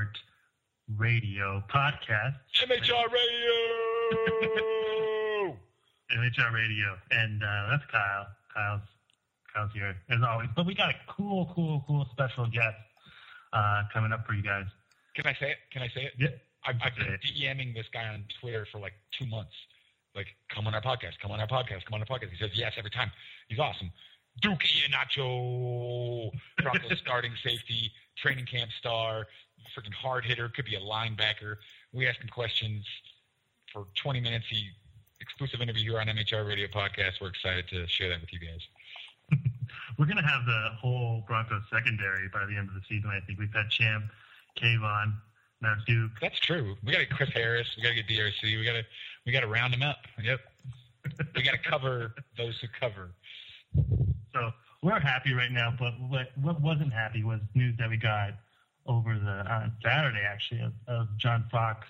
Report Radio podcast. MHR Radio. MHR Radio, and uh, that's Kyle. Kyle's Kyle's here as always. But we got a cool, cool, cool special guest uh, coming up for you guys. Can I say it? Can I say it? Yeah. I've, I've been DMing this guy on Twitter for like two months. Like, come on our podcast, come on our podcast, come on our podcast. He says yes every time. He's awesome. Duke Ihenacho, Broncos starting safety, training camp star, freaking hard hitter, could be a linebacker. We ask him questions for 20 minutes. He exclusive interview here on MHR Radio Podcast. We're excited to share that with you guys. We're gonna have the whole Broncos secondary by the end of the season. I think we've had Champ, Kayvon, now Duke. That's true. We got to get Chris Harris. We got to get DRC. We got to we got to round them up. Yep. we got to cover those who cover. So we're happy right now, but what what wasn't happy was news that we got over the on Saturday actually of, of John Fox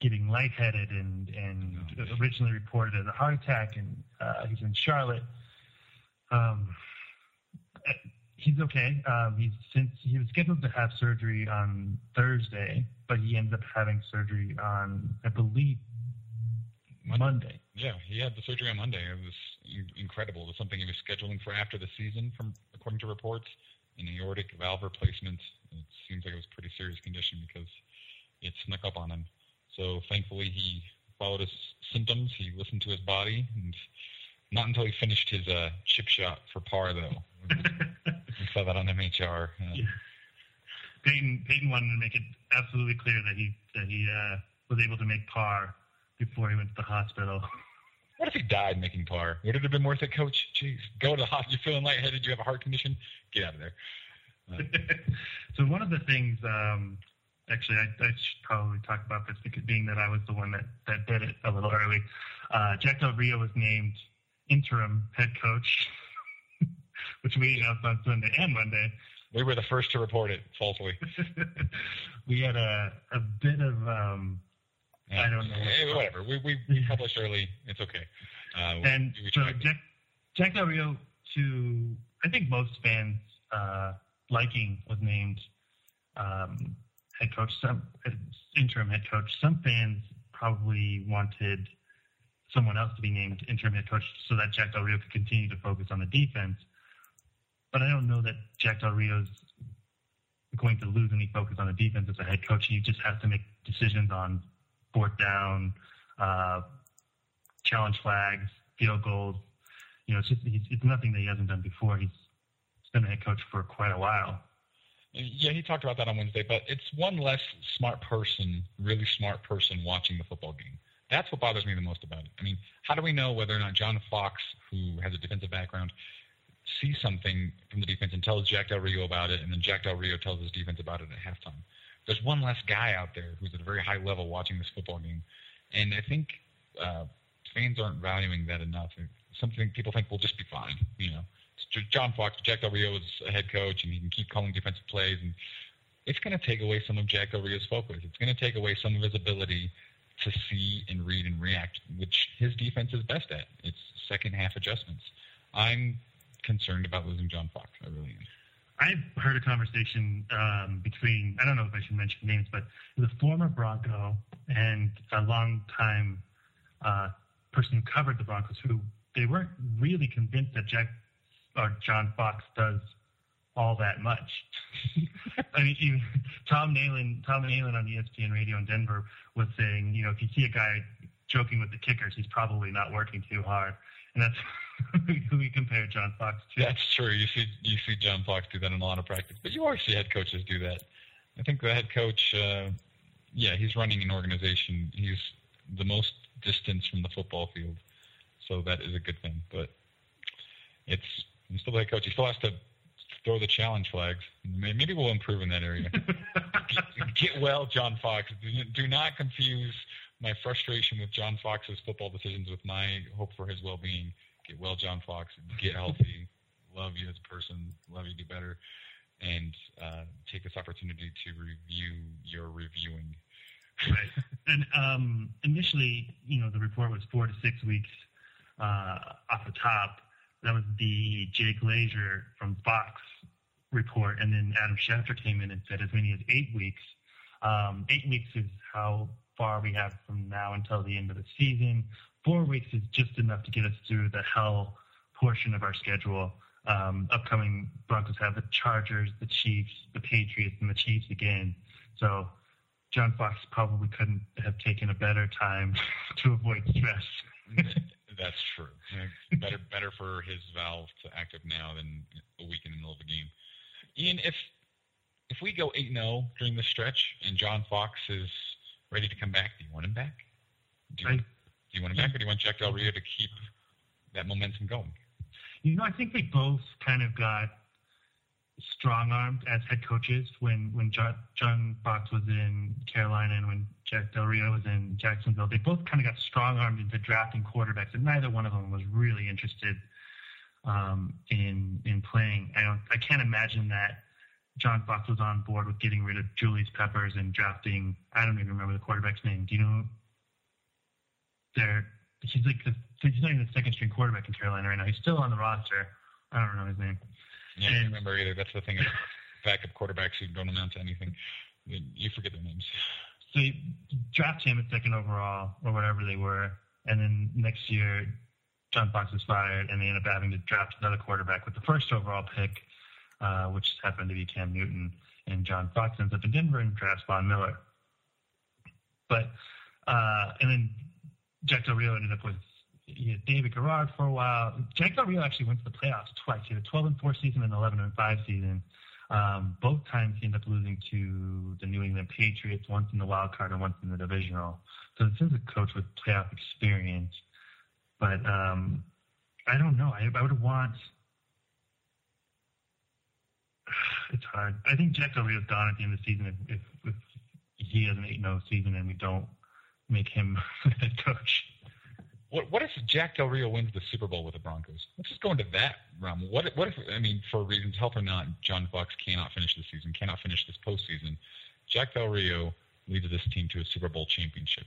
getting lightheaded and and Oh, originally reported as a heart attack, and uh, he's in Charlotte. Um, he's okay. Um, he's since he was scheduled to have surgery on Thursday, but he ended up having surgery on I believe Monday. Monday. Yeah, he had the surgery on Monday. It was incredible. It was something he was scheduling for after the season, from according to reports. An aortic valve replacement. It seems like it was a pretty serious condition because it snuck up on him. So thankfully, he followed his symptoms. He listened to his body, and not until he finished his uh, chip shot for par, though. we saw that on MHR. Uh, Yeah. Peyton Peyton wanted to make it absolutely clear that he that he uh, was able to make par before he went to the hospital. What if he died making par? Would it have been worth it, Coach? Jeez, go to the hospital. You're feeling lightheaded. You have a heart condition. Get out of there. so one of the things, um, actually, I, I should probably talk about this because being that I was the one that, that did it a little early. Uh, Jack Del Rio was named interim head coach, which we announced on Sunday and Monday. We were the first to report it falsely. we had a, a bit of um, I don't know. Hey, whatever. We, we, we published early. It's okay. Uh, and we so tried. Jack, Jack Del Rio, to I think most fans' uh, liking, was named um, head coach, some interim head coach. Some fans probably wanted someone else to be named interim head coach so that Jack Del Rio could continue to focus on the defense. But I don't know that Jack Del Rio's going to lose any focus on the defense as a head coach. He just has to make decisions on fourth down, uh, challenge flags, field goals. You know, it's just it's, it's nothing that he hasn't done before. He's been a head coach for quite a while. Yeah, he talked about that on Wednesday, but it's one less smart person, really smart person watching the football game. That's what bothers me the most about it. I mean, how do we know whether or not John Fox, who has a defensive background, sees something from the defense and tells Jack Del Rio about it, and then Jack Del Rio tells his defense about it at halftime? There's one less guy out there who's at a very high level watching this football game, and I think uh, fans aren't valuing that enough. Something people think will just be fine, you know. John Fox, Jack Del Rio is a head coach, and he can keep calling defensive plays, and it's going to take away some of Jack Del Rio's focus. It's going to take away some of his ability to see and read and react, which his defense is best at. It's second half adjustments. I'm concerned about losing John Fox. I really am. I've heard a conversation um, between I don't know if I should mention names, but the former Bronco and a longtime uh, person who covered the Broncos, who they weren't really convinced that Jack or John Fox does all that much. I mean, even Tom Nalen, Tom Nalen on ESPN Radio in Denver was saying, you know, if you see a guy joking with the kickers, he's probably not working too hard, and that's who we compare John Fox to. That's true. You see, you see John Fox do that in a lot of practice, but you always see head coaches do that. I think the head coach, uh, yeah, he's running an organization. He's the most distance from the football field, so that is a good thing. But it's he's still the head coach. He still has to throw the challenge flags. Maybe we'll improve in that area. get, get well, John Fox. Do, do not confuse my frustration with John Fox's football decisions with my hope for his well-being. Get well, John Fox. Get healthy. Love you as a person. Love you. Do better. And uh, take this opportunity to review your reviewing. Right. And um, initially, you know, the report was four to six weeks uh, off the top. That was the Jay Glazer from Fox report, and then Adam Schefter came in and said as many as eight weeks. Um, eight weeks is how far we have from now until the end of the season. Four weeks is just enough to get us through the hell portion of our schedule. Um, upcoming Broncos have the Chargers, the Chiefs, the Patriots, and the Chiefs again. So John Fox probably couldn't have taken a better time to avoid stress. That's true. better, better for his valve to active now than a week in the middle of the game. Ian, if if we go eight 0 during this stretch and John Fox is ready to come back, do you want him back? Do you, I, do you want him back, or do you want Jack Del Rio to keep that momentum going? You know, I think they both kind of got strong armed as head coaches when when John, Fox was in Carolina and when Jack Del Rio was in Jacksonville. They both kind of got strong armed into drafting quarterbacks, and neither one of them was really interested um, in in playing. I don't. I can't imagine that John Fox was on board with getting rid of Julius Peppers and drafting. I don't even remember the quarterback's name. Do you know? There, he's like the, he's not even the second string quarterback in Carolina right now. He's still on the roster. I don't know his name. Yeah, I don't remember either. That's the thing. backup quarterbacks who don't amount to anything. You forget their names. So you draft him at second overall or whatever they were, and then next year John Fox was fired, and they ended up having to draft another quarterback with the first overall pick, uh, which happened to be Cam Newton. And John Fox ends up in Denver and drafts Von Miller. But uh, and then Jack Del Rio ended up with he had David Garrard for a while. Jack Del Rio actually went to the playoffs twice. He had a 12 and 4 season and 11 and 5 season. Um, both times he ended up losing to the New England Patriots, once in the wild card and once in the divisional. So this is a coach with playoff experience. But um, I don't know. I, I would want. It's hard. I think Jack Del Rio's gone at the end of the season if, if, if he has an 8 0 season and we don't make him head coach. What what if Jack Del Rio wins the Super Bowl with the Broncos? Let's just go into that realm. What if, what if I mean for reasons health or not, John Fox cannot finish the season, cannot finish this postseason. Jack Del Rio leads this team to a Super Bowl championship.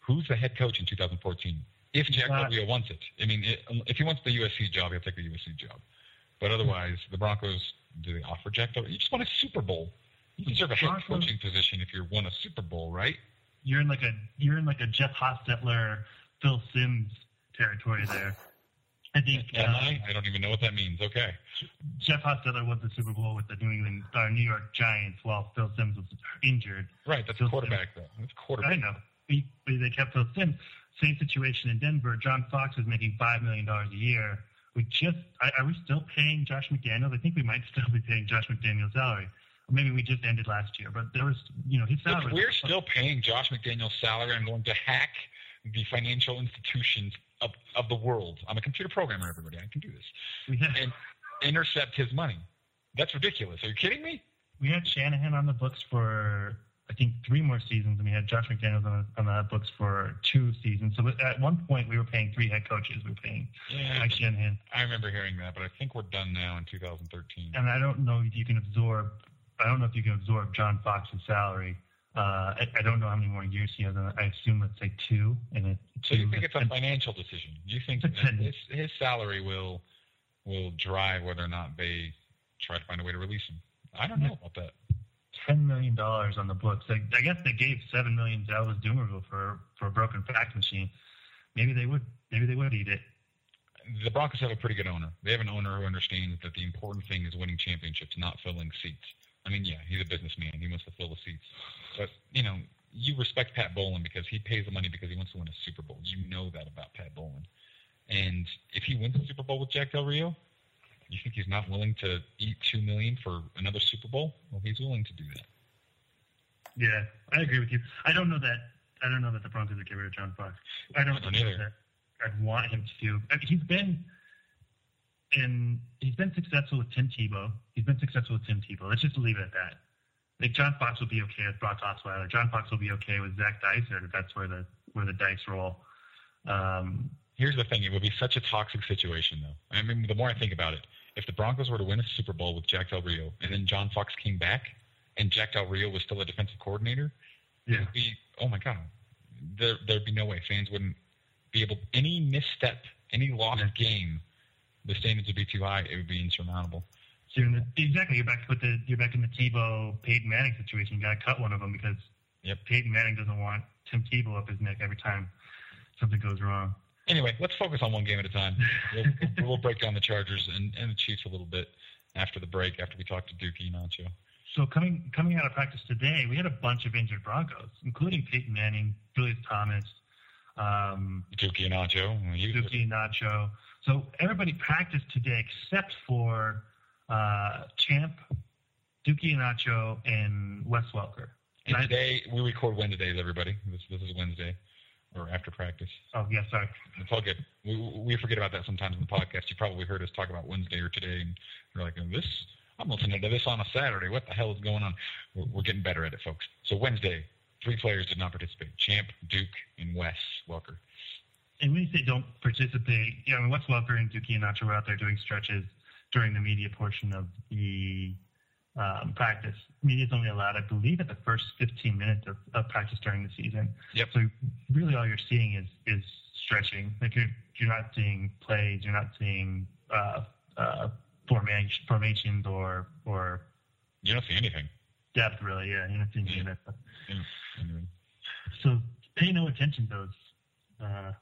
Who's the head coach in 2014? If Jack Del Rio wants it, I mean, it, if he wants the USC job, he'll take the USC job. But otherwise, the Broncos do they offer Jack Del? Rio? You just want a Super Bowl. You deserve a head coaching position if you won a Super Bowl, right? You're in like a you're in like a Jeff Hostetler Phil Simms territory there. I think. Am uh, I? I don't even know what that means. Okay. Jeff Hostetler won the Super Bowl with the New England uh, New York Giants while Phil Simms was injured. Right, that's Phil quarterback Simms. though. That's quarterback. I know. He, they kept Phil Simms. Same situation in Denver. John Fox was making five million dollars a year. We just are we still paying Josh McDaniels? I think we might still be paying Josh McDaniels' salary. Maybe we just ended last year, but there was, you know, his salary. If we're still paying Josh McDaniels' salary, I'm going to hack the financial institutions of, of the world. I'm a computer programmer, everybody. I can do this. and intercept his money. That's ridiculous. Are you kidding me? We had Shanahan on the books for I think three more seasons, and we had Josh McDaniels on the, on the books for two seasons. So at one point, we were paying three head coaches. We were paying yeah, Mike Shanahan. I remember hearing that, but I think we're done now in 2013. And I don't know if you can absorb. I don't know if you can absorb John Fox's salary uh, I, I, don't know how many more years he has. I assume let's say two. And it, so you think it's a financial decision? Do you think his, his salary will will drive whether or not they try to find a way to release him? I don't know about that. Ten million dollars on the books. I, I guess they gave seven million to Elvis Dumervil for for a broken fax machine. Maybe they would. Maybe they would eat it. The Broncos have a pretty good owner. They have an owner who understands that the important thing is winning championships, not filling seats. I mean, yeah, he's a businessman. He wants to fill the seats. But, you know, you respect Pat Bowlen because he pays the money because he wants to win a Super Bowl. You know that about Pat Bowlen. And if he wins the Super Bowl with Jack Del Rio, you think he's not willing to eat two million for another Super Bowl? Well, he's willing to do that. Yeah, I agree with you. I don't know that. I don't know that the Broncos would get rid of John Fox. I don't, I don't know either. that. I'd want him to. I mean, he's been and he's been successful with Tim Tebow. He's been successful with Tim Tebow. Let's just leave it at that. Like John Fox will be okay with Brock Osweiler. John Fox will be okay with Zac Dysert. If that's where the where the dice roll. Um, Here's the thing: it would be such a toxic situation, though. I mean, the more I think about it, if the Broncos were to win a Super Bowl with Jack Del Rio, and then John Fox came back, and Jack Del Rio was still a defensive coordinator, yeah. it would be oh my god, there there'd be no way fans wouldn't be able any misstep, any lost yeah. game the standards would be too high, it would be insurmountable. So you're in the, exactly, you're back with the you're back in the Tebow Peyton Manning situation. You got to cut one of them because Yep. Peyton Manning doesn't want Tim Tebow up his neck every time something goes wrong. Anyway, let's focus on one game at a time. We'll, we'll break down the Chargers and, and the Chiefs a little bit after the break, after we talk to Duke Ihenacho. So coming coming out of practice today, we had a bunch of injured Broncos, including Peyton Manning, Julius Thomas, um, Dookie and Nacho. Duke Ihenacho. So everybody practiced today except for uh, Champ, Duke Ihenacho, and Wes Welker. And I- today, we record Wednesdays, everybody. This, this is Wednesday, or after practice. Oh yeah, sorry. It's all good. We, we forget about that sometimes in the podcast. You probably heard us talk about Wednesday or today, and you're like, this, I'm listening to this on a Saturday. What the hell is going on? We're, we're getting better at it, folks. So Wednesday, three players did not participate. Champ, Duke, and Wes Welker. And when you say don't participate, yeah, I mean, Wes Welker and Duke Ihenacho were out there doing stretches during the media portion of the um, practice. is only allowed, I believe, at the first 15 minutes of, of practice during the season. Yep. So really, all you're seeing is is stretching. Like you're you're not seeing plays, you're not seeing uh, uh, formation, formations or or You don't see anything. depth. Really, yeah, you're not seeing any of that. Yeah, anyway. So pay no attention to those uh,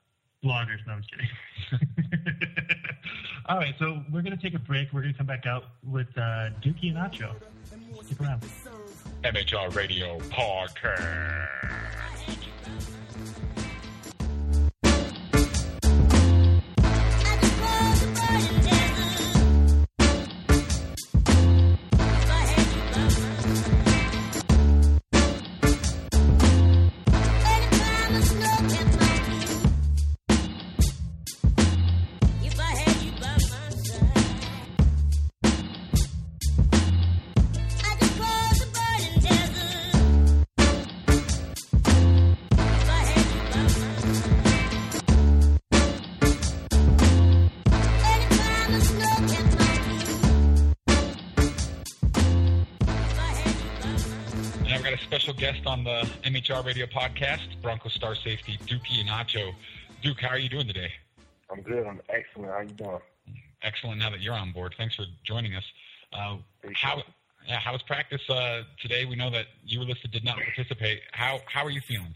bloggers. No, I'm kidding. All right, so we're going to take a break. We're going to come back out with uh, Duke Ihenacho. Around. MHR Radio Podcast. MHR Radio Podcast, Bronco Star Safety, Duke Ihenacho. Duke, how are you doing today? I'm good. I'm excellent. How you doing? Excellent. Now that you're on board, thanks for joining us. Uh, how yeah, how was practice uh, today? We know that you were listed did not participate. How how are you feeling?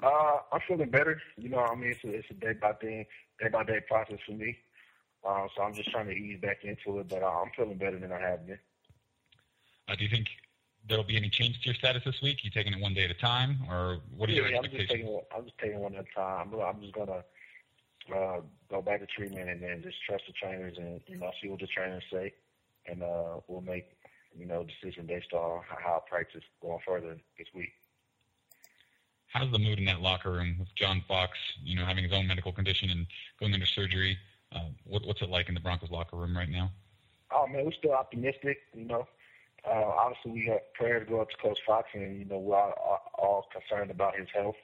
Uh, I'm feeling better. You know, I mean, it's a, it's a day by day, day by day process for me. Uh, so I'm just trying to ease back into it, but uh, I'm feeling better than I have been. Uh, do you think there'll be any change to your status this week? You taking it one day at a time, or what are your Yeah, I'm just expectations? taking, one- I'm just taking one at a time. I'm, I'm just gonna uh, go back to treatment and then just trust the trainers and you know see what the trainers say, and uh, we'll make you know decision based on how I practice going further this week. How's the mood in that locker room with John Fox? You know, having his own medical condition and going under surgery. Uh, what, what's it like in the Broncos locker room right now? Oh man, we're still optimistic. You know, uh, obviously we have prayers go up to Coach Fox, and you know we're all, all, all concerned about his health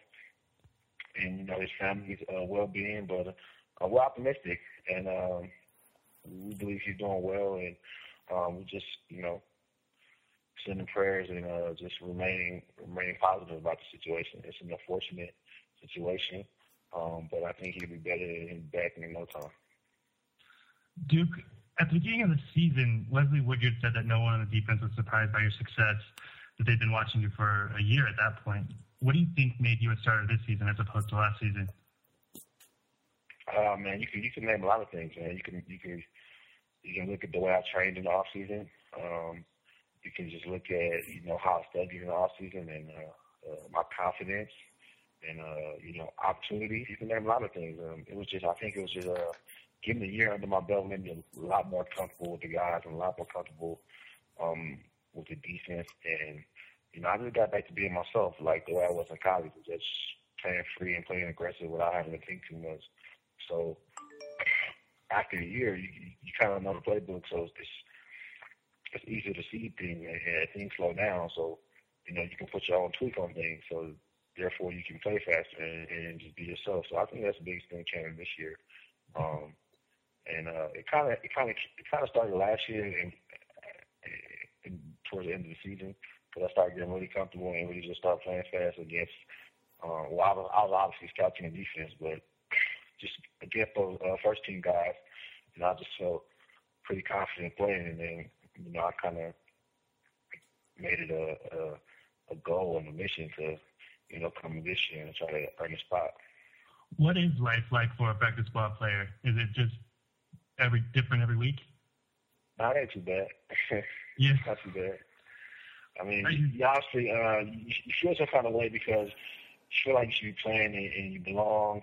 and you know his family's uh, well-being. But uh, we're optimistic, and um, we believe he's doing well, and um, we just you know sending prayers and uh, just remaining remaining positive about the situation. It's an unfortunate situation, um, but I think he'll be better and back in no time. Duke, at the beginning of the season, Wesley Woodyard said that no one on the defense was surprised by your success, that they've been watching you for a year at that point. What do you think made you a starter this season as opposed to last season? Uh, man, you can you can name a lot of things, man. You can you can you can look at the way I trained in the off season. Um, you can just look at you know how I studied in the off season and uh, uh, my confidence and uh, you know opportunities. You can name a lot of things. Um, it was just I think it was just uh, getting a year under my belt made me a lot more comfortable with the guys and a lot more comfortable um, with the defense. And you know I just got back to being myself, like the way I was in college, just playing free and playing aggressive without having to think too much. So after a year, you you kind of know the playbook, so it's it's easier to see things and, and things slow down. So you know you can put your own tweak on things. So therefore, you can play faster and, and just be yourself. So I think that's the biggest thing came this year. Um, and uh, it kind of it kind of it kind of started last year and, and towards the end of the season because I started getting really comfortable and really just started playing fast against. Uh, well, I was, I was obviously scouting the defense, but just against those uh, first team guys, and I just felt pretty confident playing, and then you know I kind of made it a, a a goal and a mission to you know come this year and try to earn a spot. What is life like for a practice squad player? Is it just every different every week? Not ain't too bad. Yeah. Not too bad. I mean, you, you- obviously uh, you, you feel some kind of way because you feel like you should be playing and, and you belong,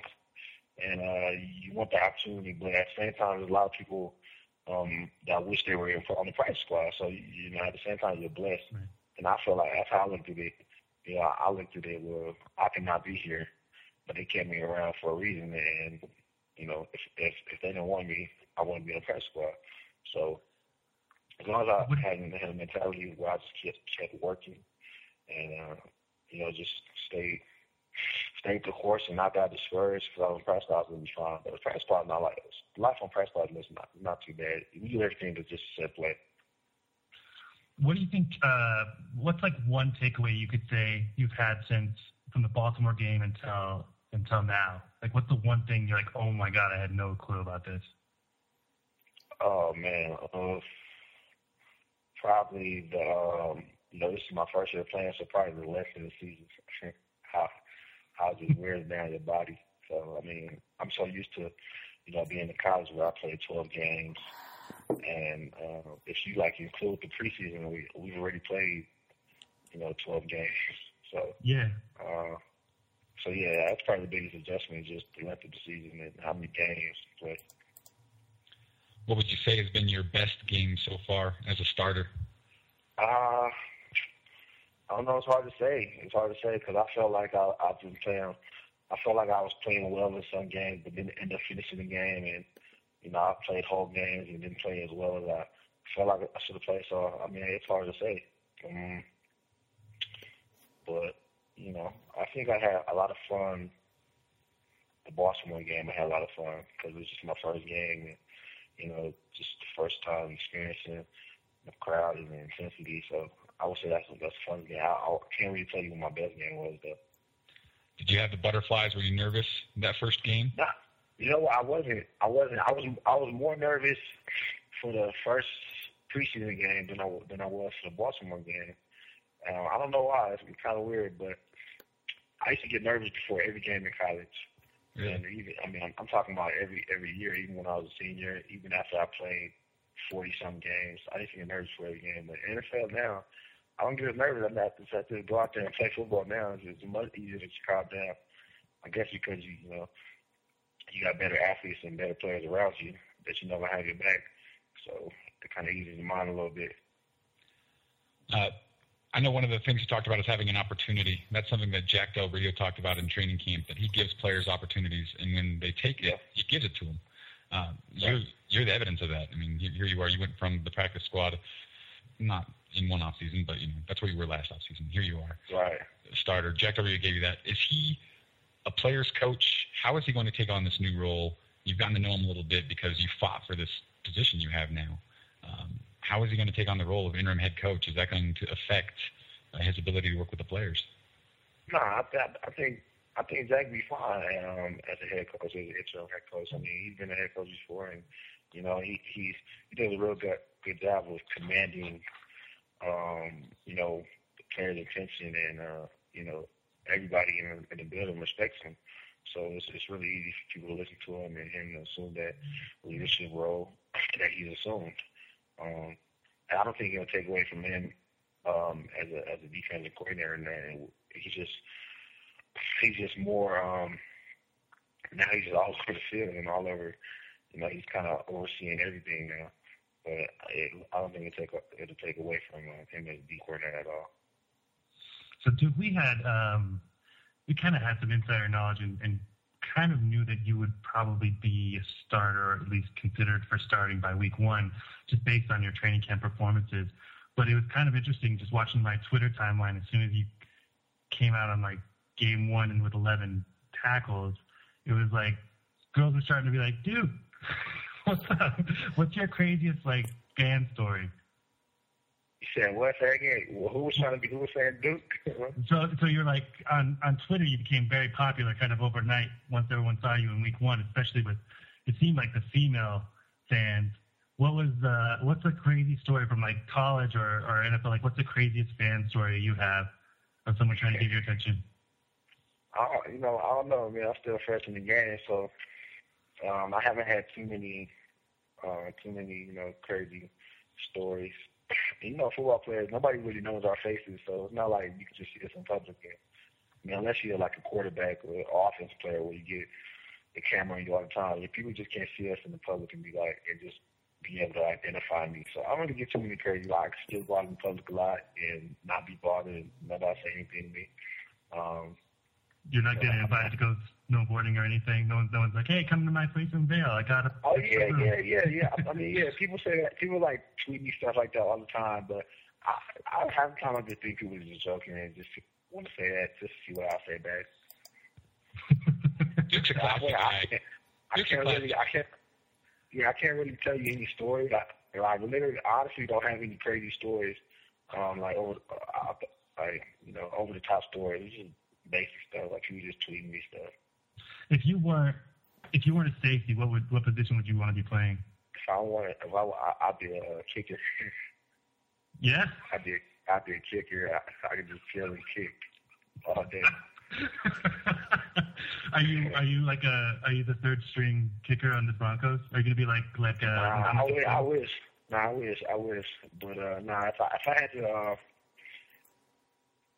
and uh, you want the opportunity. But at the same time, there's a lot of people um, that wish they were in, on the practice squad. So you, you know, at the same time, you're blessed. Right. And I feel like that's how I looked at it. You know, I looked at it. Well, I cannot be here, but they kept me around for a reason. And you know, if if, if they didn't want me, I wouldn't be on the practice squad. So as long as I What- had, had a mentality where I just kept, kept working and, uh, you know, just stay, stay the course and not got discouraged because I was press squad was fine. But the press squad not like life on press squad is not not too bad. We do everything to just set play. What do you think? Uh, what's like one takeaway you could say you've had since from the Baltimore game until until now? Like, what's the one thing you're like, oh my god, I had no clue about this? Oh man, uh, probably the um, you know this is my first year playing, so probably the lesson of the season. how how it just wears down your body. So I mean, I'm so used to you know being in college where I played 12 games, and uh, if you like include the preseason, we we've already played you know 12 games. So Yeah. uh, so yeah, that's probably the biggest adjustment, just the length of the season and how many games play. What would you say has been your best game so far as a starter? Uh, I don't know. It's hard to say. It's hard to say because I felt like I, I've been playing. I felt like I was playing well in some games, but didn't end up finishing the game. And you know, I played whole games and didn't play as well as I felt like I should have played. So I mean, it's hard to say. Um, but you know, I think I had a lot of fun. The Baltimore game, I had a lot of fun because it was just my first game, and you know, just the first time experiencing the crowd and the intensity. So I would say that's that's a fun game. I, I can't really tell you what my best game was though. Did you have the butterflies? Were you nervous in that first game? Nah, you know what? I wasn't. I wasn't. I was. I was more nervous for the first preseason game than I than I was for the Baltimore game. Um, I don't know why. It's kind of weird, but I used to get nervous before every game in college. And even, I mean, I'm, I'm talking about every every year, even when I was a senior, even after I played forty some games, I used to get nervous for every game. But NFL now, I don't get as nervous. I'm not just have to go out there and play football now. It's, it's much easier to calm down. I guess because you you know you got better athletes and better players around you that you know will have your back. So it kind of eases your mind a little bit. Uh, I know one of the things you talked about is having an opportunity. That's something that Jack Del Rio talked about in training camp. That he gives players opportunities, and when they take it, Yeah. he gives it to them. Uh, you're you're the evidence of that. I mean, here here you are. You went from the practice squad, not in one off season, but you know that's where you were last off season. Here you are, Right. starter. Jack Del Rio gave you that. Is he a player's coach? How is he going to take on this new role? You've gotten to know him a little bit because you fought for this position you have now. Um, how is he going to take on the role of interim head coach? Is that going to affect uh, his ability to work with the players? No, I, th- I think I think Zach be fine um, as a head coach, as an interim head coach. I mean, he's been a head coach before, and you know he he's he does a real good good job of commanding, um, you know, the players' attention, and uh, you know everybody in the, in the building respects him. So it's it's really easy for people to listen to him and him to assume that leadership role that he's assumed. Um, and I don't think he'll take away from him um, as a as a defensive coordinator, and then he's just he's just more um, now he's just all over the field and all over. You know, he's kind of overseeing everything now. But it, I don't think it'll take it'll take away from uh, him as a D coordinator at all. So, Duke, we had um, we kind of had some insider knowledge and, and kind of knew that you would probably be a starter, or at least considered for starting by week one, just based on your training camp performances. But it was kind of interesting just watching my Twitter timeline. As soon as you came out on like game one and with 11 tackles, it was like girls were starting to be like, "Dude, what's up? What's your craziest like fan story?" He said, "What? Say again? Well, who was trying to be? Who was saying Duke?" So, so you're like on on Twitter, you became very popular kind of overnight once everyone saw you in week one, especially with it seemed like the female fans what was the what's the crazy story from like college or, or NFL? Like, what's the craziest fan story you have of someone trying to get your attention? I, you know, I don't know, man. I'm still fresh in the game, so um, I haven't had too many, uh, too many, you know, crazy stories. You know, football players, nobody really knows our faces, so it's not like you can just see us in public. I mean, unless you're like a quarterback or an offense player where you get the camera on you all the time. If people just can't see us in the public and be like, and just be able to identify me. So I don't really get too many crazy likes. Still go out in public a lot and not be bothered and nobody say anything to me. Um, You're not getting invited to go snowboarding or anything. No one's, no one's like, hey, come to my place in Vail. I got a. Oh yeah, yeah, yeah, yeah. I mean, yeah. People say that. People like tweet me stuff like that all the time, but I, I have time to think people are just joking and just want to say that just to see what I'll say back. Duke's a I, classy I, guy. can't, I can't really, I can't. Yeah, I can't really tell you any stories. I, I literally, honestly, don't have any crazy stories. Um, like over, uh, like you know, over the top stories. It's just basic stuff. Like you just tweeting me stuff. If you weren't if you weren't a safety, what would what position would you want to be playing? If I want, if I, I I'd be a kicker. Yeah. I'd be, a, I'd be a kicker. I, I could just chill and kick all day. are you are you like a are you the third string kicker on the Broncos? Are you gonna be like like a? Nah, I, wish, I wish. Nah, I wish. I wish. But uh, nah, if I if I had to, uh,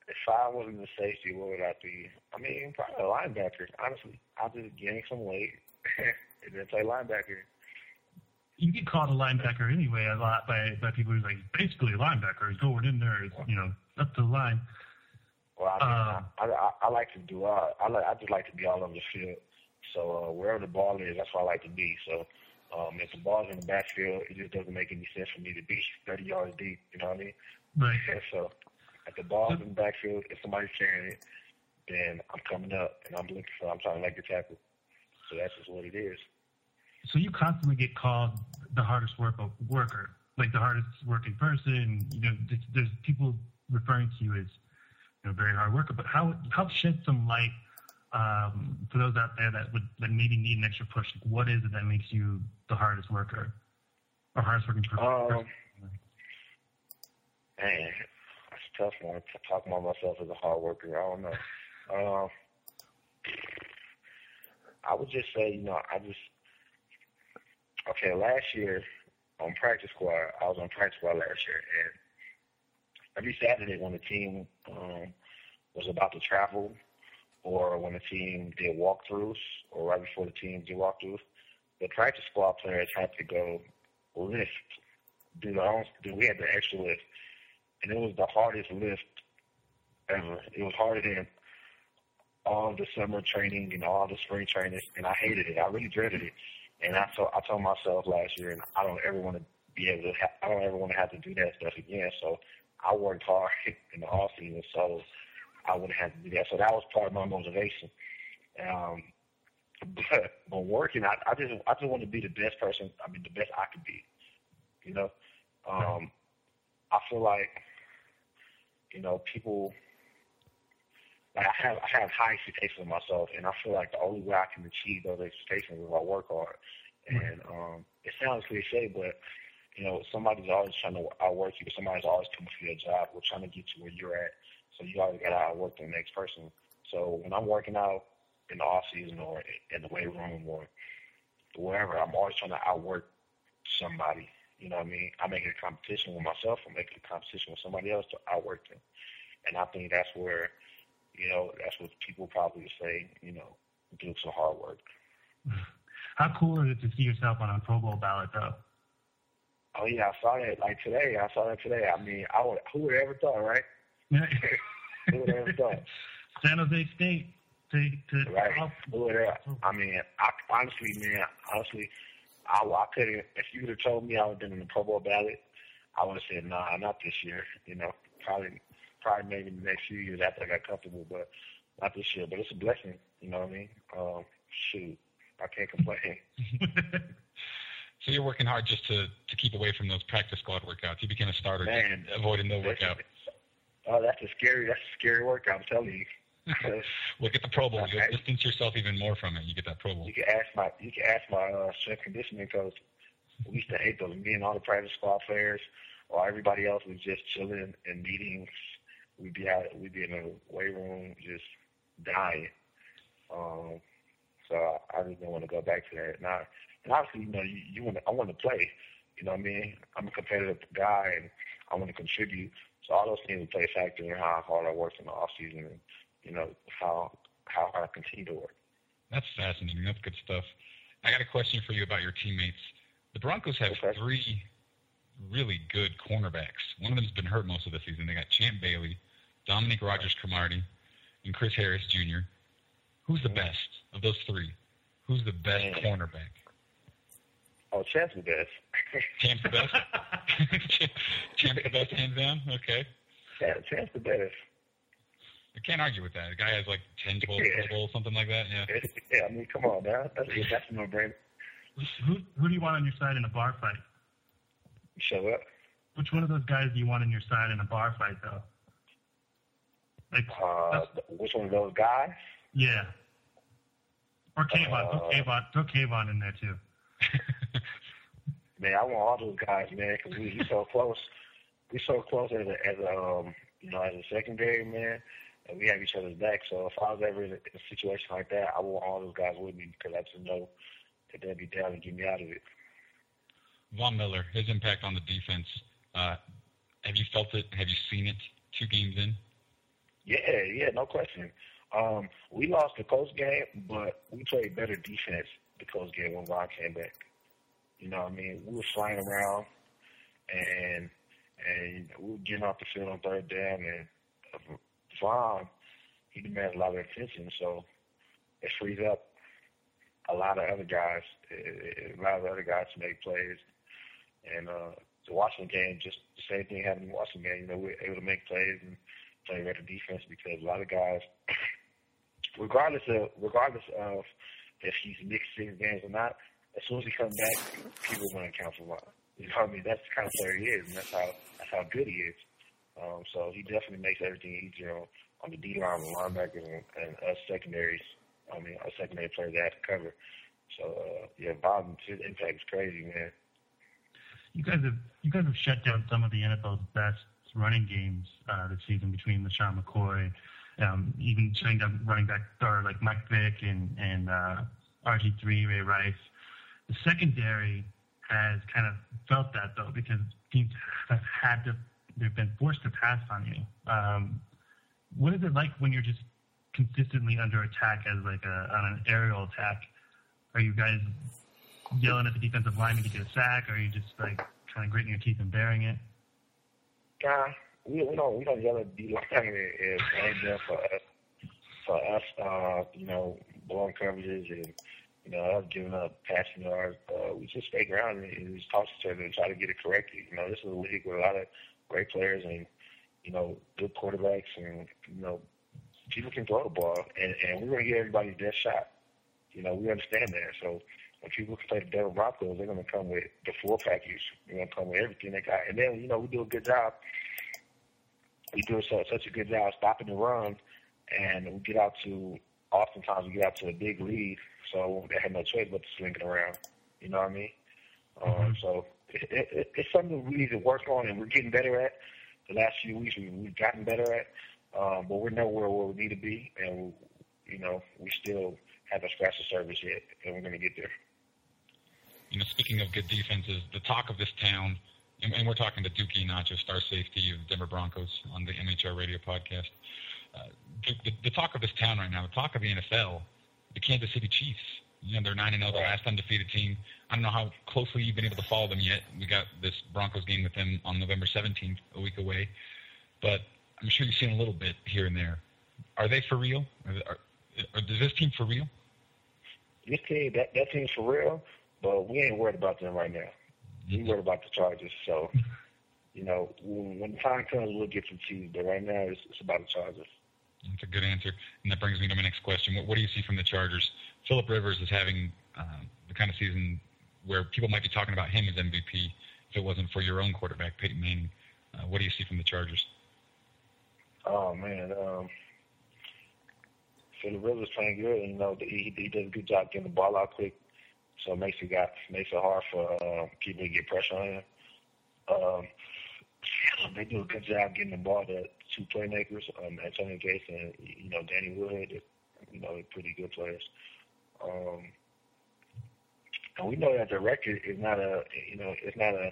if I wasn't a safety, what would I be? I mean, probably a linebacker. Honestly, I'll just gain some weight and then play linebacker. You get called a linebacker anyway a lot by by people who's like basically a linebacker is going in there, is, you know, up to the line. Well, I, Uh, I, I I like to do. Uh, I like. I just like to be all over the field. So uh, wherever the ball is, that's where I like to be. So um, if the ball's in the backfield, it just doesn't make any sense for me to be 30 yards deep. You know what I mean? Right. And so if the ball's in the backfield, if somebody's carrying it, then I'm coming up and I'm looking for. I'm trying to make the tackle. So that's just what it is. So you constantly get called the hardest work worker, like the hardest working person. You know, there's people referring to you as you know very hard worker. But how how shed some light um, for those out there that would that maybe need an extra push? Like what is it that makes you the hardest worker or hardest working person? Um, Man, that's a tough one. To talk about myself as a hard worker, I don't know. Um, I would just say, you know, I just okay. Last year on practice squad, I was on practice squad last year, and every Saturday when the team um, was about to travel, or when the team did walkthroughs, or right before the team did walkthroughs, the practice squad players had to go lift, do the own. Do we had the extra lift, and it was the hardest lift ever. It was harder than all the summer training and all the spring training, and I hated it. I really dreaded it. And I told I told myself last year, and I don't ever want to be able to. Ha- I don't ever want to have to do that stuff again. So I worked hard in the off season, so I wouldn't have to do that. So that was part of my motivation. Um, but but working, I, I just I just want to be the best person. I mean, the best I could be. You know, um, I feel like you know people. Like I have I have high expectations of myself, and I feel like the only way I can achieve those expectations is if I work hard. And um, it sounds cliche, but you know somebody's always trying to outwork you. Somebody's always coming for your job. We're trying to get you where you're at, so you always got to outwork the next person. So when I'm working out in the off season or in the weight room or wherever, I'm always trying to outwork somebody. You know what I mean? I make a competition with myself. I make a competition with somebody else to outwork them. And I think that's where, you know, that's what people probably say, you know, do some hard work. How cool is it to see yourself on a Pro Bowl ballot, though? Oh yeah, I saw that like today. I saw that today. I mean, I would who would have ever thought, right? who would have ever thought? San Jose State to to Right. Who would have? I mean, I, honestly, man, honestly, I, I couldn't. If you would have told me I would have been in the Pro Bowl ballot, I would have said, nah, not this year. You know, probably, probably maybe the next few years after I got comfortable, but not this year. But it's a blessing. You know what I mean? Um, shoot, I can't complain. So you're working hard just to to keep away from those practice squad workouts. You became a starter, Man. avoiding the workout. Oh, that's a scary. That's a scary workout. I'm telling you. Look at the Pro Bowl. You'll distance yourself even more from it. You get that Pro Bowl. You can ask my you can ask my uh, strength conditioning coach. we used to hate those. Me and all the practice squad players, or everybody else was just chilling in meetings. We'd be out, we'd be in the weight room just dying. Um, so I, I just didn't want to go back to that. And, I, and obviously, you know, you, you want to, I want to play. You know what I mean? I'm a competitive guy, and I want to contribute. So all those things play a factor in how hard I work in the off season, and you know how how hard I continue to work. That's fascinating. That's good stuff. I got a question for you about your teammates. The Broncos have Okay. three really good cornerbacks. One of them's been hurt most of the season. They got Champ Bailey, Dominique Rodgers-Cromartie, and Chris Harris Jr. Who's the mm-hmm. best of those three? Who's the best Man. cornerback? Oh, Champ's the best. Champ's the best. Champ's the best, hands down. Okay, Champ's, Champ's the best. I can't argue with that. The guy has like 10, 12 Yeah. Pro Bowls, something like that. Yeah. Yeah, I mean, come on, man. That's that's no brainer. Who who do you want on your side in a bar fight? Show up. Which one of those guys do you want on your side in a bar fight, though? Like, Uh, which one of those guys? yeah. Or Kayvon. Throw Uh, Kayvon. Throw Kayvon in there too. Man, I want all those guys, man, because we, we so close. We so close as a, as a um, you know, as a secondary, man, and we have each other's back. So if I was ever in a, in a situation like that, I want all those guys with me because I just know that they'll be down to get me out of it. Von Miller, his impact on the defense. Uh, have you felt it? Have you seen it? Two games in. Yeah, yeah, no question. Um, we lost the Colts game, but we played better defense the Colts game when Von came back. You know what I mean? We were flying around and and we were getting off the field on third down and Von, he demands a lot of attention, so it frees up a lot of other guys, a lot of other guys to make plays. And uh, the Washington game, just the same thing happened in the Washington game. You know, we were able to make plays and play better defense because a lot of guys, regardless of regardless of if he's mixed six games or not, as soon as he comes back, people going to account for Von. You know what I mean? That's the kind of player he is, and that's how that's how good he is. Um, so he definitely makes everything easier on, on the D line, the linebackers, and, and us secondaries. I mean, our secondary players that have to cover. So uh, yeah, his impact is crazy, man. You guys have you guys have shut down some of the NFL's best running games uh, this season between LeSean McCoy, um, even shutting down running back or like Mike Vick and and uh, RG3 Ray Rice. The secondary has kind of felt that though because teams have had to they've been forced to pass on you. Um, what is it like when you're just consistently under attack as like a on an aerial attack? Are you guys yelling at the defensive lineman to get a sack, or are you just like kind of gritting your teeth and bearing it? Nah, we, we don't we don't yell D line and, and blame them for us for us uh, you know, blowing coverages and you know, us giving up passing yards. Uh, we just stay ground and, just talk to each other and try to get it corrected. You know, this is a league with a lot of great players and you know, good quarterbacks and you know, people can throw the ball and, and we're gonna give everybody their shot. You know, we understand that. So when people play the Denver Broncos, they're gonna come with the full package. They're gonna come with everything they got. And then, you know, we do a good job we do so, such a good job stopping the run, and we get out to oftentimes we get out to a big lead, so they have no choice but to sling it around. You know what I mean? Um, so it, it, it, it's something we need to work on, and we're getting better at. The last few weeks we, we've gotten better at, um, but we're nowhere where we need to be, and we, you know we still haven't scratched the surface yet, and we're going to get there. You know, speaking of good defenses, the talk of this town, and, and we're talking to Duke Ihenacho, star safety of Denver Broncos on the MHR radio podcast. Uh, the, the talk of this town right now, the talk of the NFL, the Kansas City Chiefs. You know, they're 9 0, the last undefeated team. I don't know how closely you've been able to follow them yet. We got this Broncos game with them on November 17th, a week away. But I'm sure you've seen a little bit here and there. Are they for real? Are, are, is this team for real? This team, that that team's for real, but we ain't worried about them right now. We worried about the Chargers. So, you know, when, when the time comes, we'll get some cheese. But right now, it's, it's about the Chargers. That's a good answer. And that brings me to my next question. What, what do you see from the Chargers? Philip Rivers is having uh, the kind of season where people might be talking about him as MVP if it wasn't for your own quarterback, Peyton Manning. Uh, what do you see from the Chargers? Oh man, um, Philip Rivers playing good. And, you know, he, he does a good job getting the ball out quick. So it makes it got makes it hard for uh, people to get pressure on him. Um, they do a good job getting the ball to two playmakers, um, Antonio Gates and you know Danny Wood. You know, they're pretty good players. Um, and we know that the record is not a you know it's not a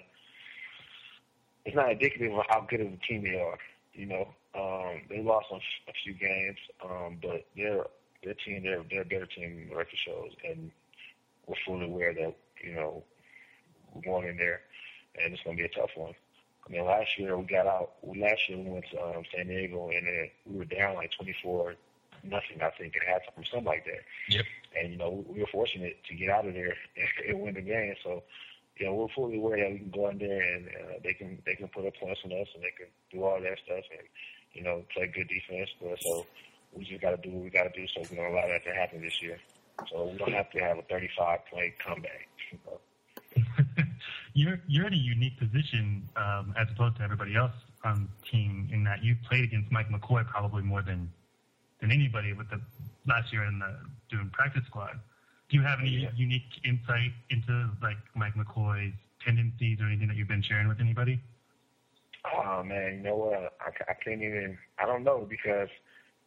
it's not indicative of how good of a team they are. You know, um, they lost on a few games, um, but they're their team they're they're a better team record shows, and we're fully aware that you know we're going in there, and it's going to be a tough one. I mean, last year we got out. Last year we went to um, San Diego, and then we were down like 24 nothing. I think at halftime or something like that. Yep. And you know we were fortunate to get out of there and, and win the game. So you know we're fully aware that we can go in there and uh, they can they can put up points on us and they can do all that stuff and you know play good defense. But so we just got to do what we got to do so we don't allow that to happen this year. So we don't have to have a 35 play comeback. You know? you're you're in a unique position um, as opposed to everybody else on the team in that you played against Mike McCoy probably more than than anybody with the last year in the doing practice squad. Do you have any Yeah. unique insight into like Mike McCoy's tendencies or anything that you've been sharing with anybody? Oh man, you know what? I, I can't even. I don't know because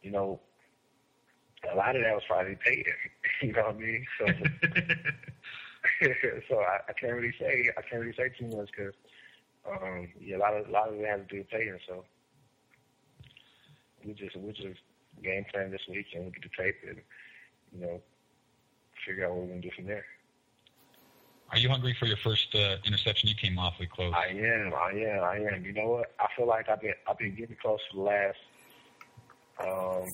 you know a lot of that was probably paid. You know what I mean? So so I, I can't really say I can't really say too much because um, yeah, a lot of a lot of it has to do with paying. So we just we just game plan this week and look at the tape and you know figure out what we're gonna do from there. Are you hungry for your first uh, interception? You came awfully close. I am, I am, I am. You know what? I feel like I've been I've been getting close to the last. Um,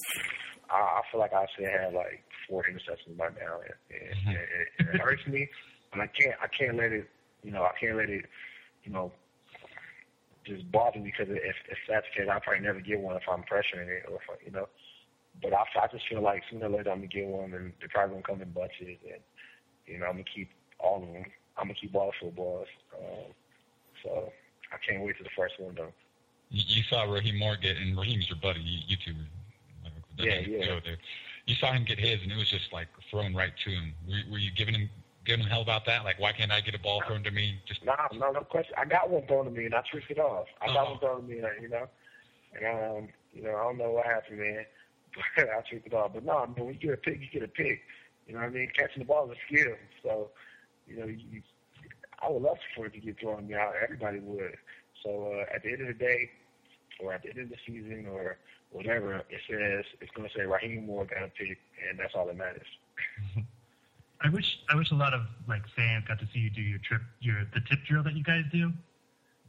I, I feel like I should have like four interceptions by now, and, and, and it, it hurts me, and I can't I can't let it you know I can't let it you know just bother me because if if that's the case, I'll probably never get one if I'm pressuring it or if I, you know. But I, I just feel like sooner or later I'm gonna get one, and they're probably gonna come in bunches, and you know I'm gonna keep all of them. I'm gonna keep all the footballs. Um, so I can't wait to the first one though. You, you saw Rahim Moore get, and Rahim's your buddy. You, you two, like, Yeah, yeah. go there. You saw him get his, and it was just like thrown right to him. Were, were you giving him giving him hell about that? Like, why can't I get a ball thrown to me? Just No, no, no question. I got one thrown to me and I tricked it off. I got Oh. one thrown to me, you know, and um, you know, I don't know what happened, man, but I tricked it off. But no, I mean, when you get a pick, you get a pick. You know what I mean? Catching the ball is a skill. So, you know, you, I would love for it to get thrown to me. Everybody would. So uh, at the end of the day, or at the end of the season, or whatever, it says it's going to say Rahim Moore got a pick, and that's all that matters. I wish I wish a lot of like fans got to see you do your trip your the tip drill that you guys do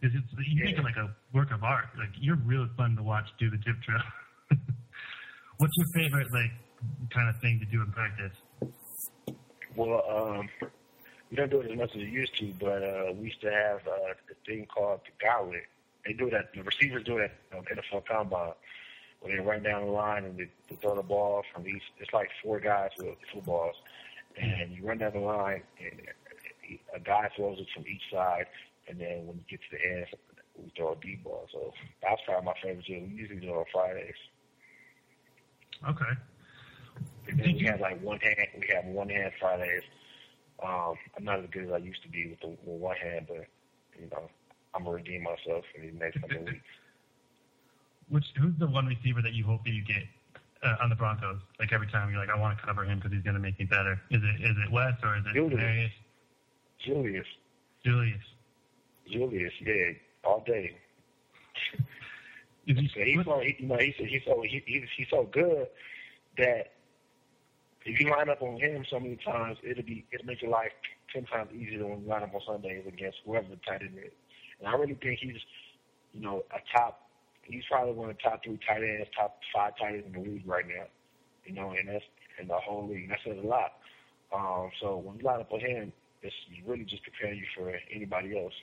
because it's you make Yeah. it like a work of art. Like you're really fun to watch do the tip drill. What's your favorite like kind of thing to do in practice? Well, um, we don't do it as much as we used to, but uh, we used to have uh, a thing called the gauntlet. They do that. The receivers do it at um, NFL Combine, where they run down the line and they, they throw the ball from each. It's like four guys with footballs, and you run down the line, and a guy throws it from each side, and then when you get to the end, we throw a deep ball. So that's probably my favorite. Too. We usually do it on Fridays. Okay. And then Did we you- have like one hand. We have one hand Fridays. Um, I'm not as good as I used to be with the with one hand, but you know, I'm gonna redeem myself in these next couple of weeks. Which who's the one receiver that you hope that you get uh, on the Broncos? Like every time you're like, I want to cover him because he's going to make me better. Is it is it Wes or is it Julius. Marius? Julius, Julius. Julius, yeah, all day. Is he, he's so he, you know he's he's so he, he's he's so good that if you line up on him so many times, it'll be it'll make your life ten times easier when you line up on Sundays against whoever the tight end is. And I really think he's you know a top. He's probably one of the top three tight ends, top five tight ends in the league right now. You know, and that's in the whole league. That says a lot. Um, so when you line up with him, it's really just preparing you for anybody else.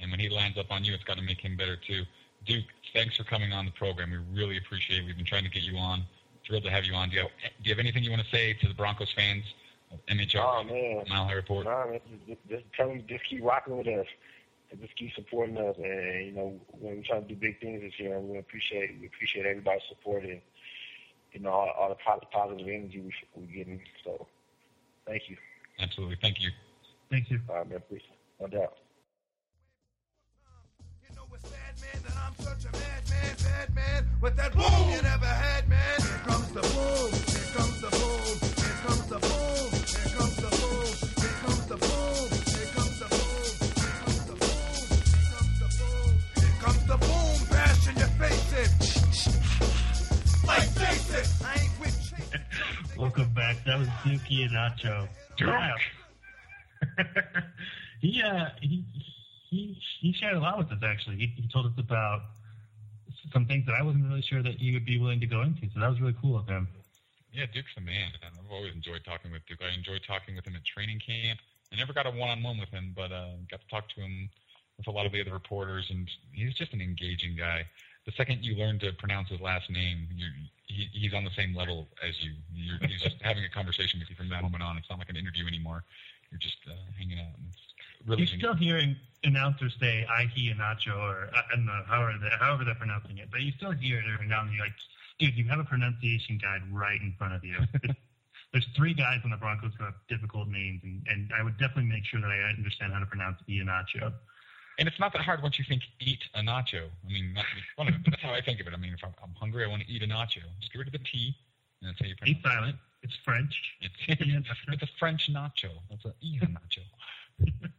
and when he lines up on you, it's got to make him better too. Duke, thanks for coming on the program. We really appreciate it. We've been trying to get you on. Thrilled to have you on. Do you have, do you have anything you want to say to the Broncos fans of MHR Oh man, Mile High Report? No, man, just, just tell them just keep rocking with us and just keep supporting us. And you know, when we're trying to do big things this year, we appreciate we appreciate everybody's support and you know all, all the positive, positive energy we, we're getting. So, thank you. Absolutely. Thank you. Thank you. All right, man. Please. No doubt. You know it's sad, man, that I'm such a madman, bad with that boom you never had, man. Here comes the boom, here comes the Welcome back. That was Duke Ihenacho. Wow. he uh he he he shared a lot with us actually. He, he told us about some things that I wasn't really sure that he would be willing to go into. So that was really cool of him. Yeah, Duke's a man. and I've always enjoyed talking with Duke. I enjoyed talking with him at training camp. I never got a one-on-one with him, but uh, got to talk to him with a lot of the other reporters, and he's just an engaging guy. The second you learn to pronounce his last name, you he, he's on the same level as you. You're, he's just having a conversation with you from that moment on. It's not like an interview anymore. You're just uh, hanging out. And it's really You're still hearing announcers say I, he, and Nacho, or I don't know, however they, however they're pronouncing it. But you still hear it every now and then. You're like, dude, you have a pronunciation guide right in front of you. There's three guys on the Broncos who have difficult names, and, and I would definitely make sure that I understand how to pronounce Ihenacho. And it's not that hard once you think eat a nacho. I mean, not to make fun of it, but that's how I think of it. I mean, if I'm, I'm hungry, I want to eat a nacho. Just get rid of the T, and that's how you pronounce He's silent. It's French. it. It's, it's a French nacho. That's a eat nacho.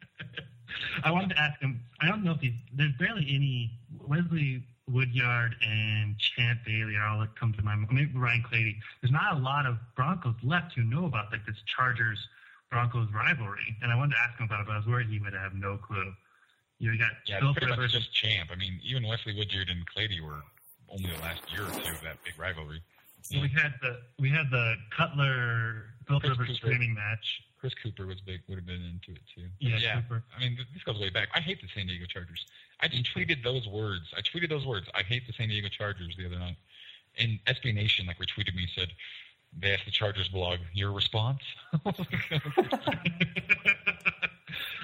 I wanted to ask him. I don't know if he's. There's barely any. Wesley Woodyard and Champ Bailey are all that come to my mind. Maybe Ryan Clady. There's not a lot of Broncos left who know about like this Chargers Broncos rivalry, and I wanted to ask him about it, but I was worried he would have no clue. You got Yeah, Phil it's pretty much Rivers. just champ. I mean, even Wesley Woodyard and Clady were only the last year or two of that big rivalry. We had the we had the Cutler Phil Rivers Cooper. screaming match. Chris Cooper was big, would have been into it too. Yeah, Cooper. I mean, this goes way back. I hate the San Diego Chargers. I just tweeted those words. I tweeted those words. I hate the San Diego Chargers the other night. And SB Nation like retweeted me said, they asked the Chargers blog, your response?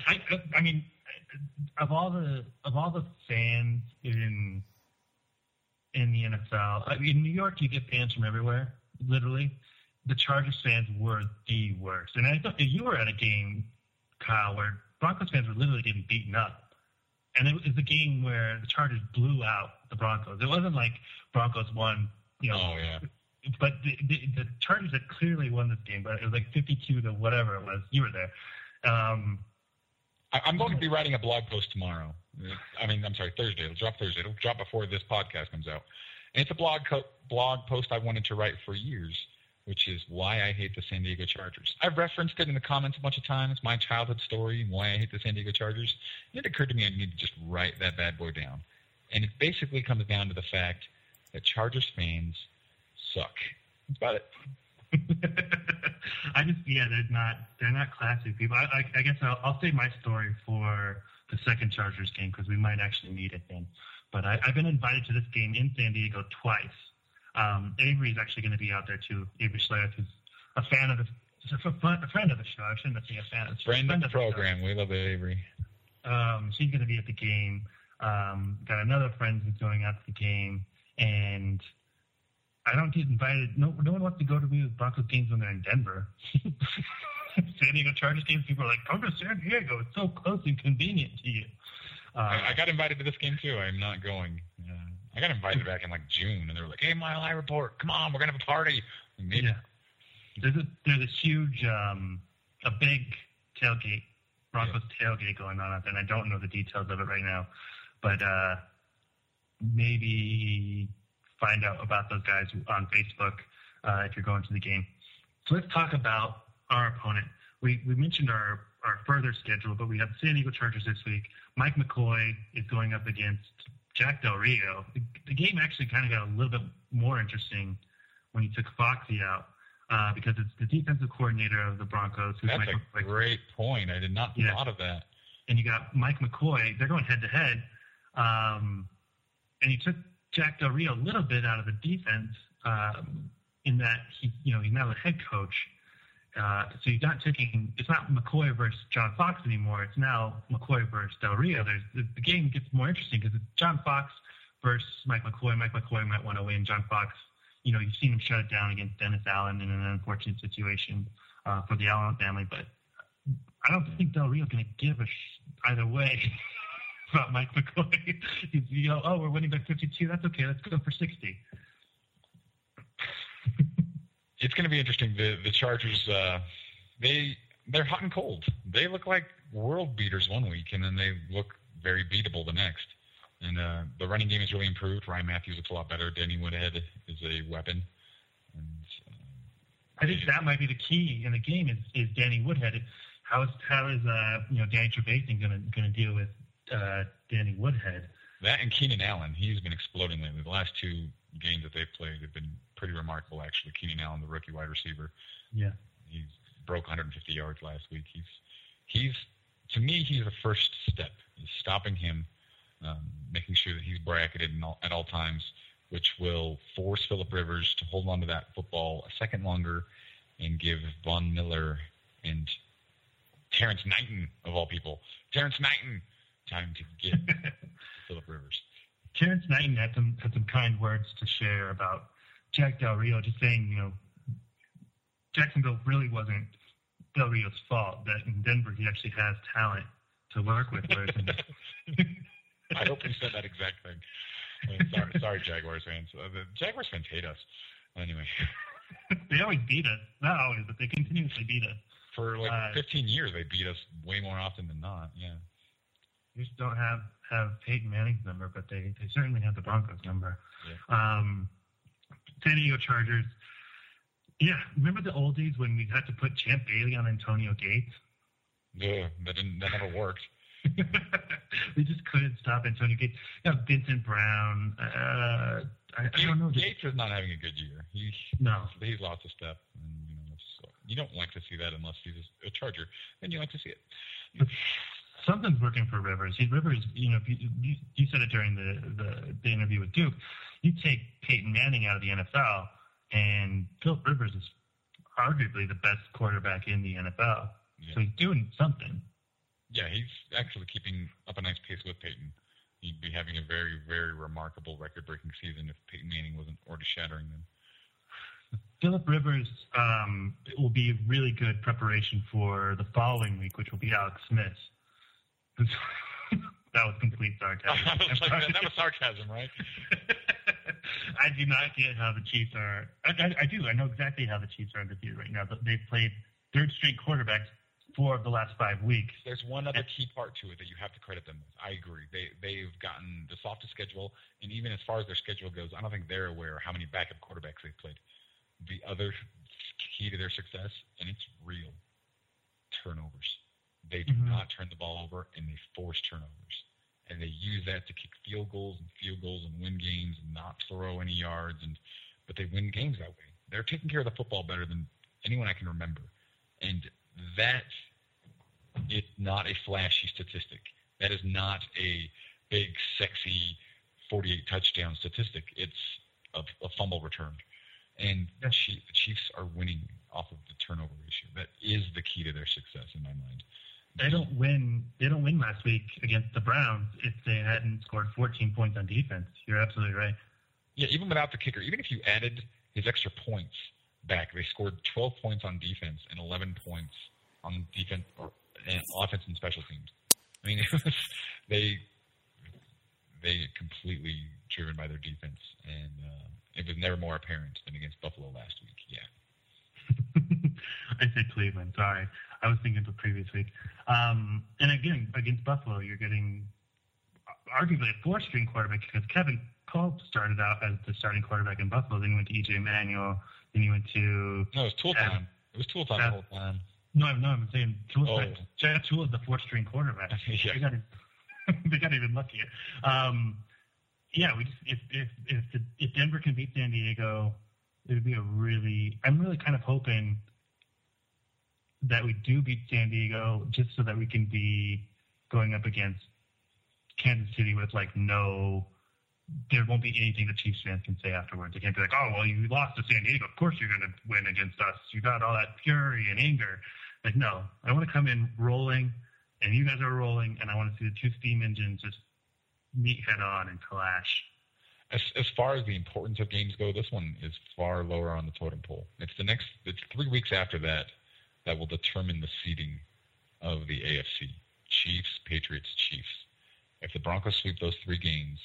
I, I mean, of all the of all the fans in in the NFL, I mean, in New York, you get fans from everywhere. Literally, the Chargers fans were the worst. And I thought you were at a game, Kyle, where Broncos fans were literally getting beaten up. And it was a game where the Chargers blew out the Broncos. It wasn't like Broncos won, you know, oh, yeah. but the, the, the Chargers had clearly won this game, but it was like 52 to whatever it was. You were there. Um, I, I'm going to be writing a blog post tomorrow. I mean, I'm sorry, Thursday. It'll drop Thursday. It'll drop before this podcast comes out. And it's a blog co- blog post I wanted to write for years, which is why I hate the San Diego Chargers. I've referenced it in the comments a bunch of times, my childhood story, why I hate the San Diego Chargers. It occurred to me I need to just write that bad boy down. And it basically comes down to the fact that Chargers fans suck. That's about it. I just yeah, they're not they're not classy people. I, I, I guess I'll, I'll save my story for the second Chargers game because we might actually need it then. But I, I've been invited to this game in San Diego twice. Um, Avery's actually going to be out there too. Avery Schlereth, who's a fan of the a, friend of the show. I shouldn't say a fan. She's a Friend of the show. program. We love Avery. Um, she's going to be at the game. Um, got another friend who's going out to the game, and I don't get invited. No, no one wants to go to me with Broncos games when they're in Denver. San Diego Chargers games, people are like, "Come to San Diego. It's so close and convenient to you." Uh, I, I got invited to this game too. I'm not going. Uh, I got invited back in like June, and they were like, "Hey, Mile High Report, come on, we're gonna have a party." Maybe- yeah, there's a there's a huge, um, a big tailgate, Broncos tailgate going on out there, and I don't know the details of it right now, but uh, maybe find out about those guys on Facebook uh, if you're going to the game. So let's talk about our opponent. We we mentioned our our further schedule, but we have the San Diego Chargers this week. Mike McCoy is going up against Jack Del Rio. The, the game actually kind of got a little bit more interesting when he took Foxy out uh, because it's the defensive coordinator of the Broncos, who's That's Mike a McCoy great point. I did not Yeah. thought of that. and you got Mike McCoy. They're going head to head, um, and he took Jack Del Rio a little bit out of the defense um, in that he, you know, he's now the head coach. Uh, so you're not taking. It's not McCoy versus John Fox anymore. It's now McCoy versus Del Rio. There's the, the game gets more interesting because it's John Fox versus Mike McCoy. Mike McCoy might want to win. John Fox, you know, you've seen him shut it down against Dennis Allen in an unfortunate situation uh, for the Allen family, but I don't think Del Rio's going to give a sh- either way about Mike McCoy. He's, you know, oh, we're winning by 52. That's okay. Let's go for 60. It's going to be interesting. The the Chargers, uh, they they're hot and cold. They look like world beaters one week, and then they look very beatable the next. And uh, the running game has really improved. Ryan Mathews looks a lot better. Danny Woodhead is a weapon. And, uh, I think that might be the key in the game is, is Danny Woodhead. How is how is uh you know Danny Trevathan going to going to deal with uh, Danny Woodhead? That and Keenan Allen, he's been exploding lately. The last two games that they've played have been pretty remarkable, actually. Keenan Allen, the rookie wide receiver, Yeah. he broke 150 yards last week. He's he's to me he's the first step. Is stopping him, um, making sure that he's bracketed in all, at all times, which will force Philip Rivers to hold on to that football a second longer, and give Von Miller and Terrence Knighton of all people, Terrence Knighton, time to get Philip Rivers. Terrence Knighton had some had some kind words to share about Jack Del Rio, just saying, you know, Jacksonville really wasn't Del Rio's fault. That in Denver he actually has talent to work with. I hope you said that exact thing. Uh, sorry, sorry, Jaguars fans. Uh, the Jaguars fans hate us. Anyway, they always beat us. Not always, but they continuously beat us. for like Uh, 15 years, they beat us way more often than not. Yeah. Just don't have have Peyton Manning's number, but they they certainly have the Broncos number. Um, San Diego Chargers. Yeah, remember the old days when we had to put Champ Bailey on Antonio Gates? Ugh, that didn't. That never worked. we just couldn't stop Antonio Gates. Yeah, Vincent Brown. Uh, I, I don't know. Gates is not having a good year. He No. he's lost a step, and you know you don't like to see that unless he's a Charger. Then you like to see it. Something's working for Rivers. He, Rivers, you know, you, you, you said it during the, the the interview with Duke. You take Peyton Manning out of the NFL, and Philip Rivers is arguably the best quarterback in the NFL. Yeah. So he's doing something. Yeah, he's actually keeping up a nice pace with Peyton. He'd be having a very, very remarkable record-breaking season if Peyton Manning wasn't already shattering them. Philip Rivers um, will be really good preparation for the following week, which will be Alex Smith. that was complete sarcasm. Was like, that, was sarcasm, right? I do not get how the Chiefs are. I, I, I do. I know exactly how the Chiefs are undefeated right now. But they've played third straight quarterbacks four of the last five weeks. There's one other key part to it that you have to credit them with. I agree. They they've gotten the softest schedule, and even as far as their schedule goes, I don't think they're aware how many backup quarterbacks they've played. The other key to their success, and it's real, turnovers. They do Mhm. not turn the ball over, and they force turnovers, and they use that to kick field goals and field goals and win games and not throw any yards, and but they win games that way. They're taking care of the football better than anyone I can remember, and that is not a flashy statistic. That is not a big, sexy 48 touchdown statistic. It's a, a fumble return. And the Chief- the Chiefs are winning off of the turnover ratio. That is the key to their success in my mind. They don't win. They don't win last week against the Browns if they hadn't scored 14 points on defense. You're absolutely right. Yeah, even without the kicker, even if you added his extra points back, they scored 12 points on defense and 11 points on defense or and offense and special teams. I mean, it was, they they completely driven by their defense, and uh, it was never more apparent than against Buffalo last week. Yeah, I said Cleveland. Sorry, I was thinking of the previous week. Um, and again, against Buffalo, you're getting arguably a four-string quarterback because Kevin Kolb started out as the starting quarterback in Buffalo. Then he went to EJ Manuel. Then he went to no, it was Tuel time. It was Tuel time the whole time. no, no. I'm saying Tuel. Oh. Jack Tuel is the fourth-string quarterback. Yeah. They got they got even luckier. Um, yeah, we just if if if, the, if Denver can beat San Diego, it would be a really. I'm really kind of hoping that we do beat San Diego, just so that we can be going up against Kansas City with like no. There won't be anything the Chiefs fans can say afterwards. They can't be like, "Oh, well, you lost to San Diego. Of course you're going to win against us. You got all that fury and anger." Like, no, I want to come in rolling, and you guys are rolling, and I want to see the two steam engines just meet head on and clash. As as far as the importance of games go, this one is far lower on the totem pole. It's the next. It's three weeks after that that will determine the seeding of the AFC: Chiefs, Patriots, Chiefs. If the Broncos sweep those three games,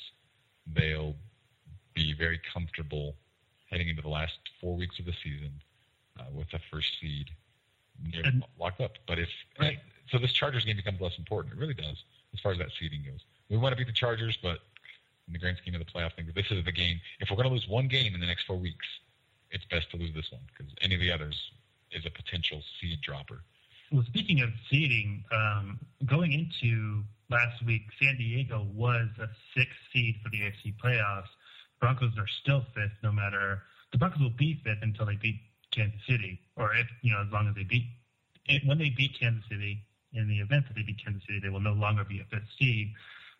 they'll be very comfortable heading into the last four weeks of the season uh, with the first seed And- locked up. But if Right. so, this Chargers game becomes less important. It really does, as far as that seeding goes. We want to beat the Chargers, but in the grand scheme of the playoff thing, this is the game. If we're going to lose one game in the next four weeks, it's best to lose this one because any of the others is a potential seed dropper. Well, speaking of seeding, um, going into last week, San Diego was a sixth seed for the AFC playoffs. Broncos are still fifth, no matter the Broncos will be fifth until they beat Kansas City, or if you know, as long as they beat when they beat Kansas City. In the event that they beat Kansas City, they will no longer be a fifth seed.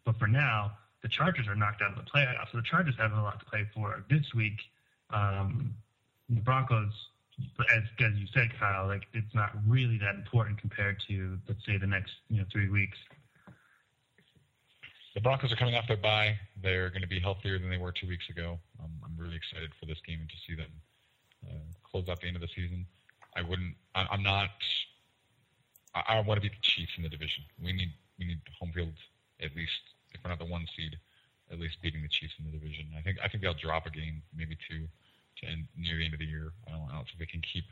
But for now, the Chargers are knocked out of the playoffs, so the Chargers have a lot to play for this week. Um, the Broncos as as you said, Kyle, like it's not really that important compared to let's say the next you know three weeks. The Broncos are coming off their bye. They're going to be healthier than they were two weeks ago. Um, I'm really excited for this game and to see them uh, close out the end of the season. I wouldn't. I, I'm not. I, I want to beat the Chiefs in the division. We need we need home field at least. If we're not the one seed, at least beating the Chiefs in the division. I think I think they'll drop a game, maybe two, to end near the end of the year. I don't, I don't think they can keep.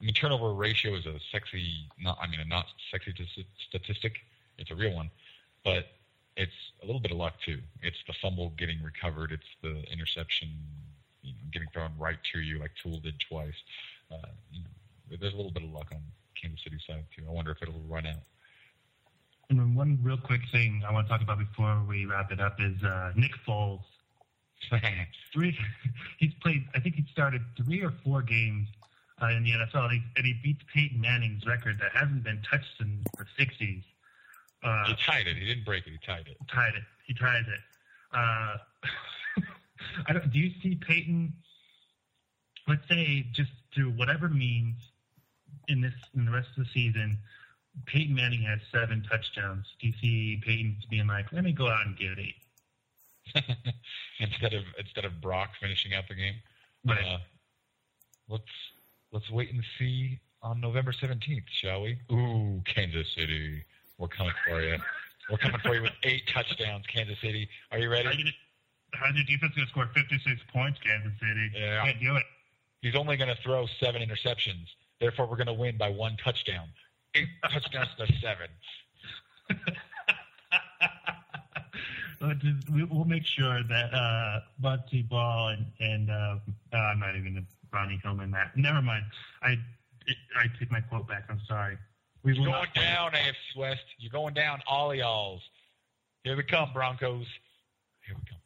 I mean, turnover ratio is a sexy, not I mean, a not sexy t- statistic. It's a real one, but it's a little bit of luck too. It's the fumble getting recovered. It's the interception, you know, getting thrown right to you like Tuel did twice. Uh, you know, there's a little bit of luck on Kansas City side too. I wonder if it'll run out. And then one real quick thing I want to talk about before we wrap it up is uh, Nick Foles. Three, he's played. I think he started three or four games uh, in the NFL, and he, and he beats Peyton Manning's record that hasn't been touched in the '60s. Uh, he tied it. He didn't break it. He tied it. tied it. He tries it. Uh, I don't, do you see Peyton? Let's say just through whatever means in this in the rest of the season, Peyton Manning has seven touchdowns. Do you see Peyton being like, "Let me go out and get eight? instead of instead of Brock finishing out the game. Right. Uh, let's let's wait and see on November seventeenth, shall we? Ooh, Kansas City, we're coming for you. We're coming for you with eight touchdowns, Kansas City. Are you ready? You How's your defense going to score 56 points, Kansas City? Yeah. Can't do it. He's only going to throw seven interceptions. Therefore, we're going to win by one touchdown. Touchdowns to seven. We- We'll make sure that uh, Bugsy Ball and, and uh, uh, I'm not even Ronnie Hillman that. Never mind. I I take my quote back. I'm sorry. We You're going down, AFC West. You're going down, all y'alls. Here we come, Broncos. Here we come.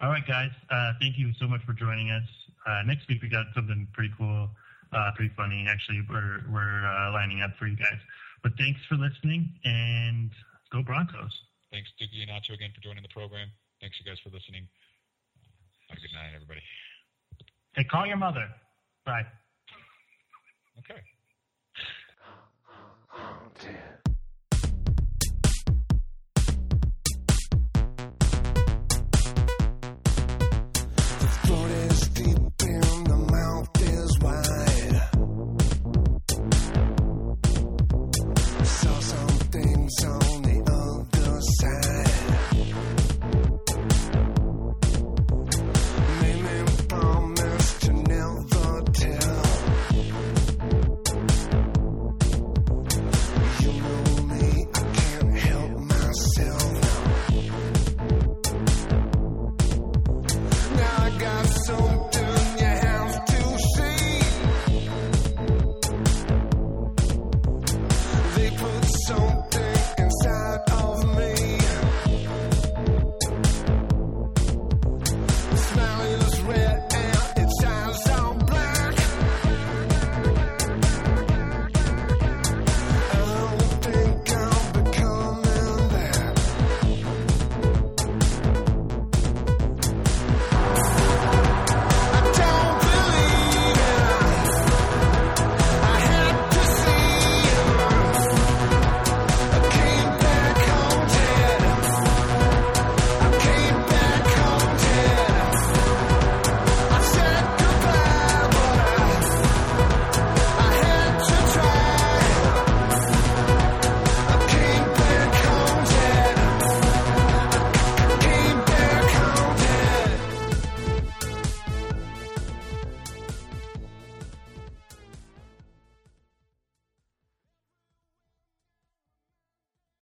All right, guys. Uh, thank you so much for joining us. Uh, next week we got something pretty cool, uh, through. Actually, we're we're uh, lining up for you guys. But thanks for listening and go Broncos. Thanks, to and Nacho, again for joining the program. Thanks, you guys, for listening. Have a good night, everybody. Hey, call your mother. Bye. Okay. Oh, dear.